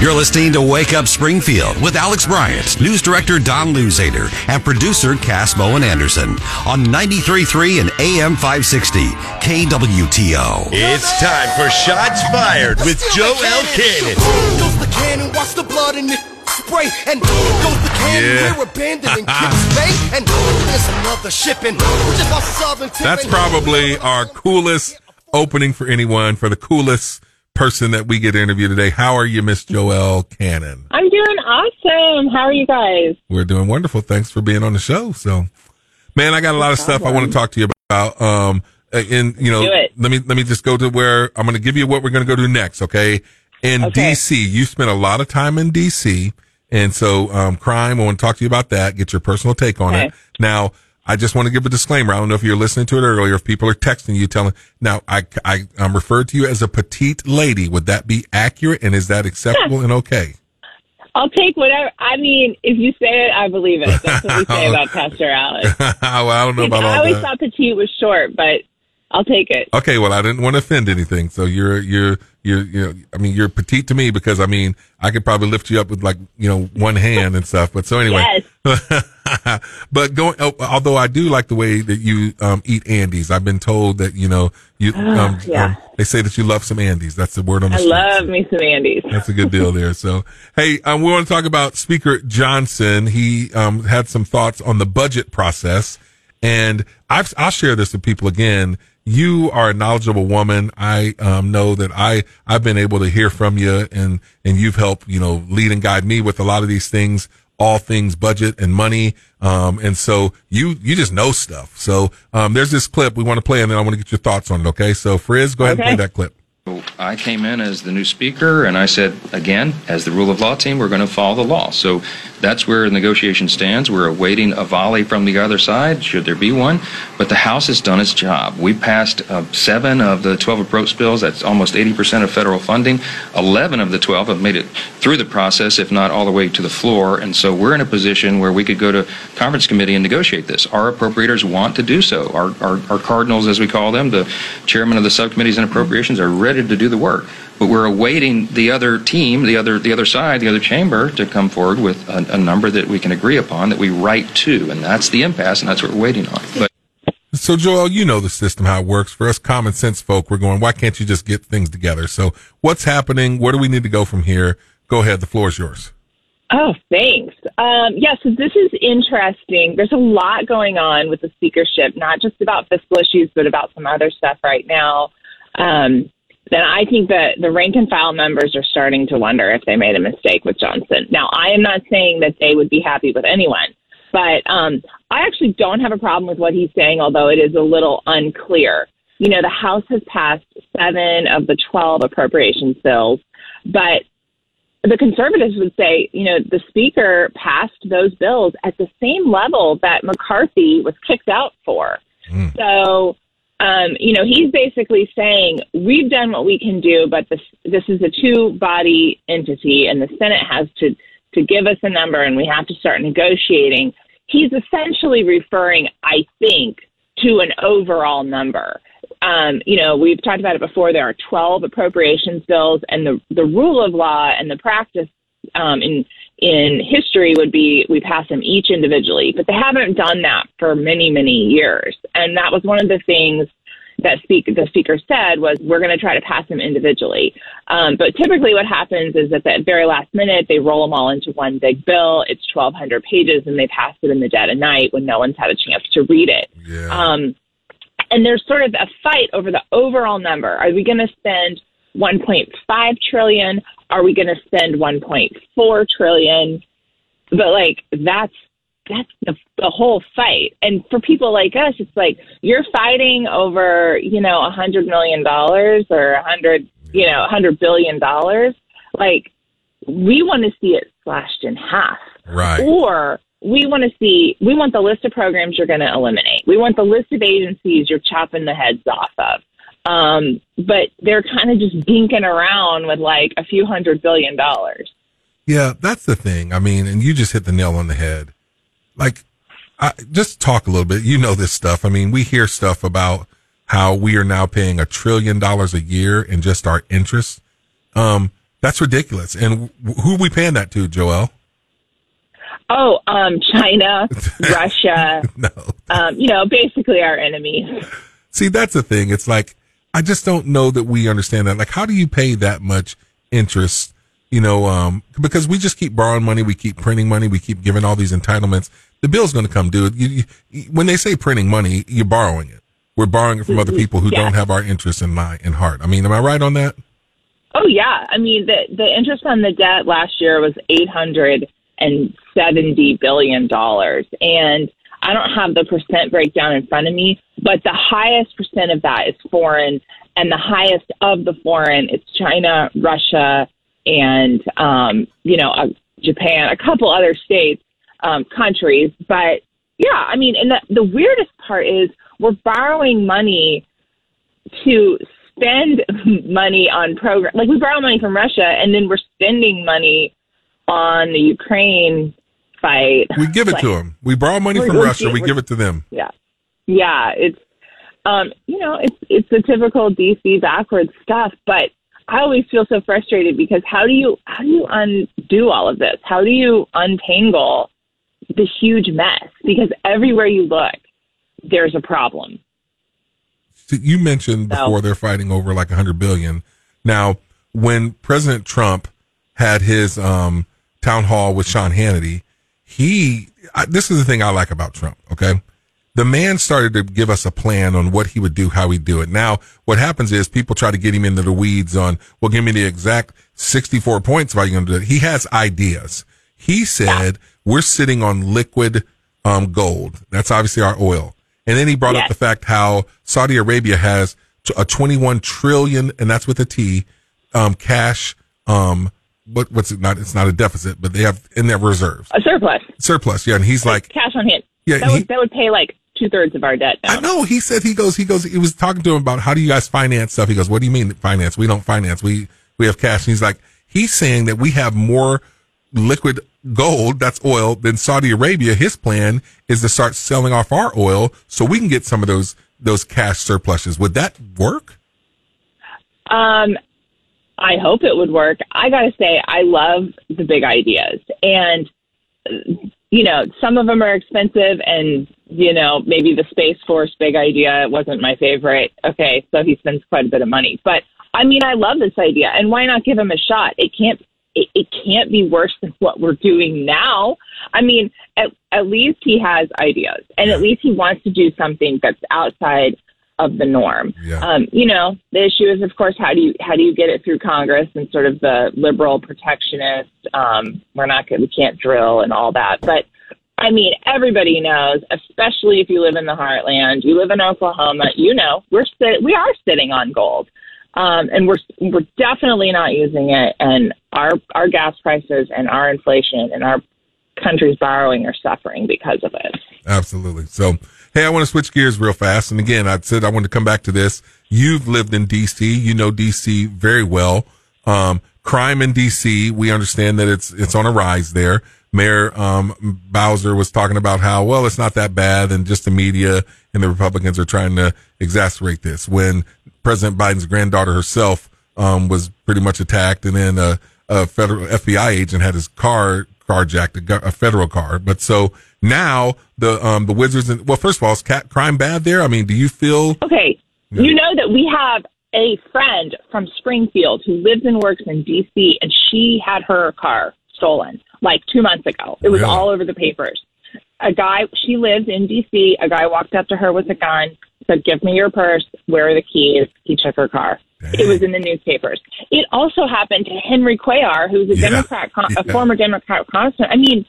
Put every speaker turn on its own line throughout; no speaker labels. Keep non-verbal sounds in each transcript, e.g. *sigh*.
You're listening to Wake Up Springfield with Alex Bryant, news director Don Luzader, and producer Cass Bowen Anderson on 93.3 and AM 560 KWTO.
It's time for Shots Fired with Joelle Cannon.
Goes the cannon, watch the blood in it spray. And goes the cannon,
Yeah.
we're abandoned in *laughs* Kips Bay. And there's another shipping. Just off Southern
That's probably our coolest opening for anyone, for the coolest person that we get to interview today. How are you, Miss Joelle Cannon?
I'm doing awesome. How are you guys?
We're doing wonderful. Thanks for being on the show. So, man, I got a lot of stuff I want to talk to you about. Um, and you know, let me let me just go to where I'm going to give you what we're going to go to next. Okay, in
Okay.
DC, you spent a lot of time in DC, and so um, crime. I want to talk to you about that. Get your personal take on it. Now, I just want to give a disclaimer. I don't know if you're listening to it earlier. If people are texting you, telling now, I I I'm referred to you as a petite lady. Would that be accurate? And is that acceptable and okay?
I'll take whatever. I mean, if you say it, I believe it. That's what we say about *laughs* Pastor Alex. *laughs*
well, I don't know about
I always
that.
thought petite was short, but I'll take it.
Okay, well, I didn't want to offend anything. So you're, you're, you're, you're, I mean, you're petite to me because I mean, I could probably lift you up with like, you know, one hand and stuff. But so anyway, *laughs* *laughs* but going, oh, although I do like the way that you, um, eat Andes. I've been told that, you know, you, um,
yeah.
um, they say that you love some Andes. That's the word on the
I
street.
love me some Andes.
That's a good deal there. *laughs* So, hey, um, we want to talk about Speaker Johnson. He um, had some thoughts on the budget process, and I've, I'll share this with people again. You are a knowledgeable woman. I um, know that I I've been able to hear from you, and and you've helped you know lead and guide me with a lot of these things, all things budget and money. Um, and so you you just know stuff. So um, there's this clip we want to play, and then I want to get your thoughts on it. Okay, so Frizz, go ahead and play that clip.
I came in as the new speaker, and I said, again, as the rule of law team, we're going to follow the law. So that's where the negotiation stands. We're awaiting a volley from the other side, should there be one. But the House has done its job. We passed uh, seven of the 12 approps bills. That's almost 80% of federal funding. 11 of the 12 have made it through the process, if not all the way to the floor. And so we're in a position where we could go to conference committee and negotiate this. Our appropriators want to do so. Our, our, our cardinals, as we call them, the chairman of the subcommittees and appropriations, are ready to do the work. But we're awaiting the other team, the other the other side, the other chamber, to come forward with a, a number that we can agree upon that we write to, and that's the impasse, and that's what we're waiting on. But
So, Joel, you know the system, how it works. For us common sense folk, we're going, why can't you just get things together? So, what's happening? Where do we need to go from here? Go ahead. The floor is yours.
Oh, thanks. Um, yeah, so this is interesting. There's a lot going on with the speakership, not just about fiscal issues, but about some other stuff right now. Um, then I think that the rank and file members are starting to wonder if they made a mistake with Johnson. Now, I am not saying that they would be happy with anyone, but um, I actually don't have a problem with what he's saying, although it is a little unclear. You know, the House has passed seven of the 12 appropriations bills, but the conservatives would say, you know, the speaker passed those bills at the same level that McCarthy was kicked out for. So, um, you know, he's basically saying we've done what we can do, but this this is a two body entity, and the Senate has to to give us a number, and we have to start negotiating. He's essentially referring, I think, to an overall number. Um, you know, we've talked about it before. There are 12 appropriations bills, and the the rule of law and the practice um, in in history would be we pass them each individually, but they haven't done that for many many years, and that was one of the things that speak, the speaker said was we're going to try to pass them individually. Um, but typically, what happens is at the very last minute they roll them all into one big bill. It's 1,200 pages, and they pass it in the dead of night when no one's had a chance to read it.
Yeah.
Um, and there's sort of a fight over the overall number. Are we going to spend 1.5 trillion? Are we going to spend 1.4 trillion? But like that's that's the, the whole fight. And for people like us, it's like you're fighting over you know a hundred million dollars or a hundred you know a hundred billion dollars. Like we want to see it slashed in half
right.
or we want to see we want the list of programs you're going to eliminate we want the list of agencies you're chopping the heads off of um, but they're kind of just dinking around with like a few hundred billion dollars
Yeah, that's the thing. I mean, and you just hit the nail on the head. Like, I, just talk a little bit. You know this stuff. I mean, we hear stuff about how we are now paying a trillion dollars a year in just our interest. Um, That's ridiculous. And who are we paying that to, Joel?
Oh, um, China, *laughs* Russia,
No.
um, you know, basically our enemies.
See, that's the thing. It's like, I just don't know that we understand that. Like, how do you pay that much interest? You know, um, because we just keep borrowing money, we keep printing money, we keep giving all these entitlements. The bill's going to come due. You, you, when they say printing money, you're borrowing it. We're borrowing it from other people who
Yeah.
don't have our interests in mind in heart. I mean, am I right on that?
Oh yeah, I mean the the interest on the debt last year was eight hundred and seventy billion dollars, and I don't have the percent breakdown in front of me, but the highest percent of that is foreign, and the highest of the foreign it's China, Russia, and um, you know uh, Japan, a couple other states, um, countries, but yeah, I mean, and the, the weirdest part is we're borrowing money to spend *laughs* money on program like we borrow money from Russia and then we're spending money on the Ukraine fight.
We give it
Like,
to them. We borrow money from Russia. We
we're-
give it to them.
Yeah. Yeah, it's um, you know, it's it's the typical DC backwards stuff, but I always feel so frustrated because how do you how do you undo all of this? How do you untangle the huge mess? Because everywhere you look, there's a problem.
So you mentioned before they're fighting over like a hundred billion. Now, when President Trump had his um, town hall with Sean Hannity, he I, this is the thing I like about Trump. Okay, the man started to give us a plan on what he would do, how he'd do it. Now, what happens is people try to get him into the weeds on, well, give me the exact sixty-four points. How you going to do it? He has ideas. He said we're sitting on liquid um, gold. That's obviously our oil. And then he brought up the fact how Saudi Arabia has a 21 trillion, and that's with a T, um, cash, um, what, what's it not? It's not a deficit, but they have in their reserves
A surplus.
surplus. Yeah. And he's like,
cash on hand.
Yeah,
that
he-
would that would pay like two thirds of our debt. Now.
I know. He said he goes. He goes. He was talking to him about how do you guys finance stuff. He goes, "What do you mean finance? We don't finance. We we have cash." And he's like, he's saying that we have more liquid gold, that's oil, than Saudi Arabia. His plan is to start selling off our oil so we can get some of those those cash surpluses. Would that work?
Um, I hope it would work. I gotta say, I love the big ideas, and you know, some of them are expensive, and you know, maybe the Space Force big idea wasn't my favorite. Okay, so he spends quite a bit of money, but I mean, I love this idea, and why not give him a shot? It can't. It, it can't be worse than what we're doing now. I mean, at, at least he has ideas, and at least he wants to do something that's outside of the norm.
Yeah.
Um, you know, the issue is, of course, how do you how do you get it through Congress and sort of the liberal protectionist? Um, we're not good, we can't drill and all that. But I mean, everybody knows, especially if you live in the heartland, you live in Oklahoma. You know, we're sit- we are sitting on gold, um, and we're we're definitely not using it. And our our gas prices and our inflation and our country's borrowing are suffering because of it.
Absolutely. So, hey, I want to switch gears real fast. And again, I said I want to come back to this. You've lived in DC. You know DC very well. Um, crime in DC, we understand that it's, it's on a rise there. Mayor, um, Bowser was talking about how, well, it's not that bad and just the media and the Republicans are trying to exacerbate this when President Biden's granddaughter herself, um, was pretty much attacked and then a, a federal FBI agent had his car carjacked, a, a federal car. But so now the, um, the Wizards and, well, first of all, is cat crime bad there? I mean, do you feel,
Okay. You know that we have a friend from Springfield who lives and works in DC and she had her car stolen like two months ago. It was
Really?
all over the papers. A guy, she lives in DC. A guy walked up to her with a gun, said, Give me your purse. Where are the keys? He took her car. It was in the newspapers. It also happened to Henry Cuellar, who's a
Yeah.
Democrat, con- a
Yeah.
former Democrat congressman. I mean,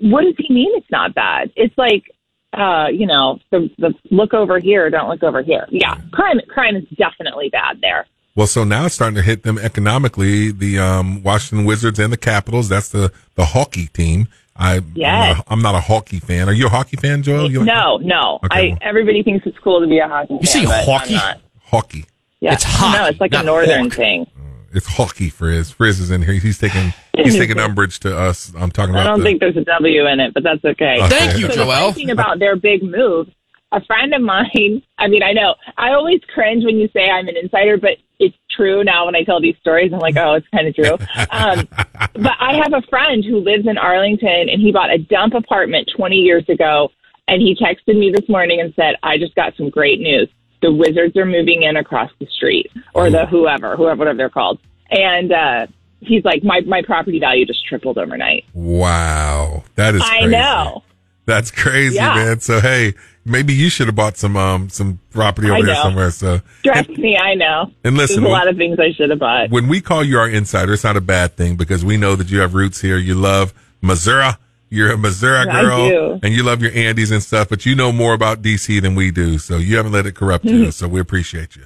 what does he mean it's not bad? It's like, uh, you know, the the look over here, don't look over here. Yeah, crime crime is definitely bad there.
Well, so now it's starting to hit them economically. The um, Washington Wizards and the Capitals. That's the the hockey team. I
Yes.
I'm, not, I'm not a hockey fan. Are you a hockey fan, Joel? You like
No, no.
Okay,
I
well.
everybody thinks it's cool to be a hockey.
You say
fan, but I'm
hockey?
hockey?
Yeah,
It's hockey,
No, it's like a northern
hawk.
thing.
It's hockey. Frizz. Frizz is in here. He's taking he's taking *laughs* umbrage to us. I'm talking about.
I don't
the,
think there's a W in it, but that's okay.
Okay.
Thank you,
So
Joel.
funny thing about their big move, a friend of mine, *laughs* I mean, I know I always cringe when you say I'm an insider, but it's true now when I tell these stories. I'm like, oh, it's kind of true. Um, *laughs* but I have a friend who lives in Arlington and he bought a dump apartment 20 years ago. And he texted me this morning and said, I just got some great news. The Wizards are moving in across the street or the whoever, whoever, whatever they're called. And, uh, he's like, my, my property value just tripled overnight.
Wow. That is
I
crazy.
know.
That's crazy,
Yeah.
man. So hey, maybe you should have bought some um some property over there somewhere. So
Trust me, I know.
and listen,
There's a lot of things I should have bought.
when we call you our insider, it's not a bad thing because we know that you have roots here. You love Missouri. You're a Missouri girl and you love your Andes and stuff, but you know more about DC than we do. So you haven't let it corrupt you. Mm-hmm. So we appreciate you.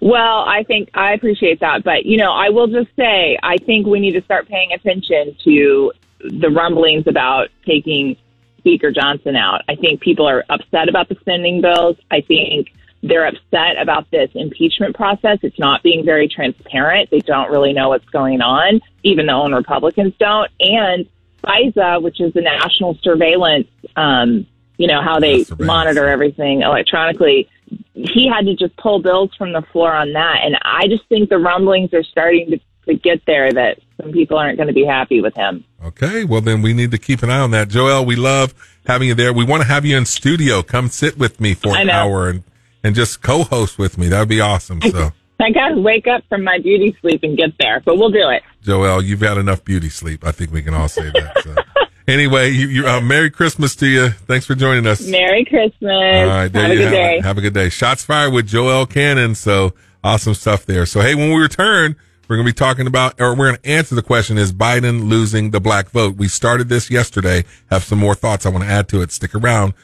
Well, I think I appreciate that, but you know, I will just say I think we need to start paying attention to the rumblings about taking Speaker Johnson out. I think people are upset about the spending bills. I think they're upset about this impeachment process. It's not being very transparent. They don't really know what's going on, even the own Republicans don't. And FISA, which is the national surveillance, um, you know, how they monitor everything electronically he had to just pull bills from the floor on that. And I just think the rumblings are starting to, to get there that some people aren't going to be happy with him.
Okay. Well, then we need to keep an eye on that. Joel, we love having you there. We want to have you in studio. Come sit with me for an hour and, and just co-host with me. That would be awesome. So
I got to wake up from my beauty sleep and get there, but we'll do it.
Joel, you've had enough beauty sleep. I think we can all say that. So. *laughs* anyway, you, you, uh, Merry Christmas to you. Thanks for joining us.
Merry Christmas.
All right,
Have a good
have
day.
it. Have a good day. Shots fired with Joelle Cannon. So awesome stuff there. So hey, when we return, we're going to be talking about, or we're going to answer the question: Is Biden losing the black vote? We started this yesterday. Have some more thoughts I want to add to it. Stick around.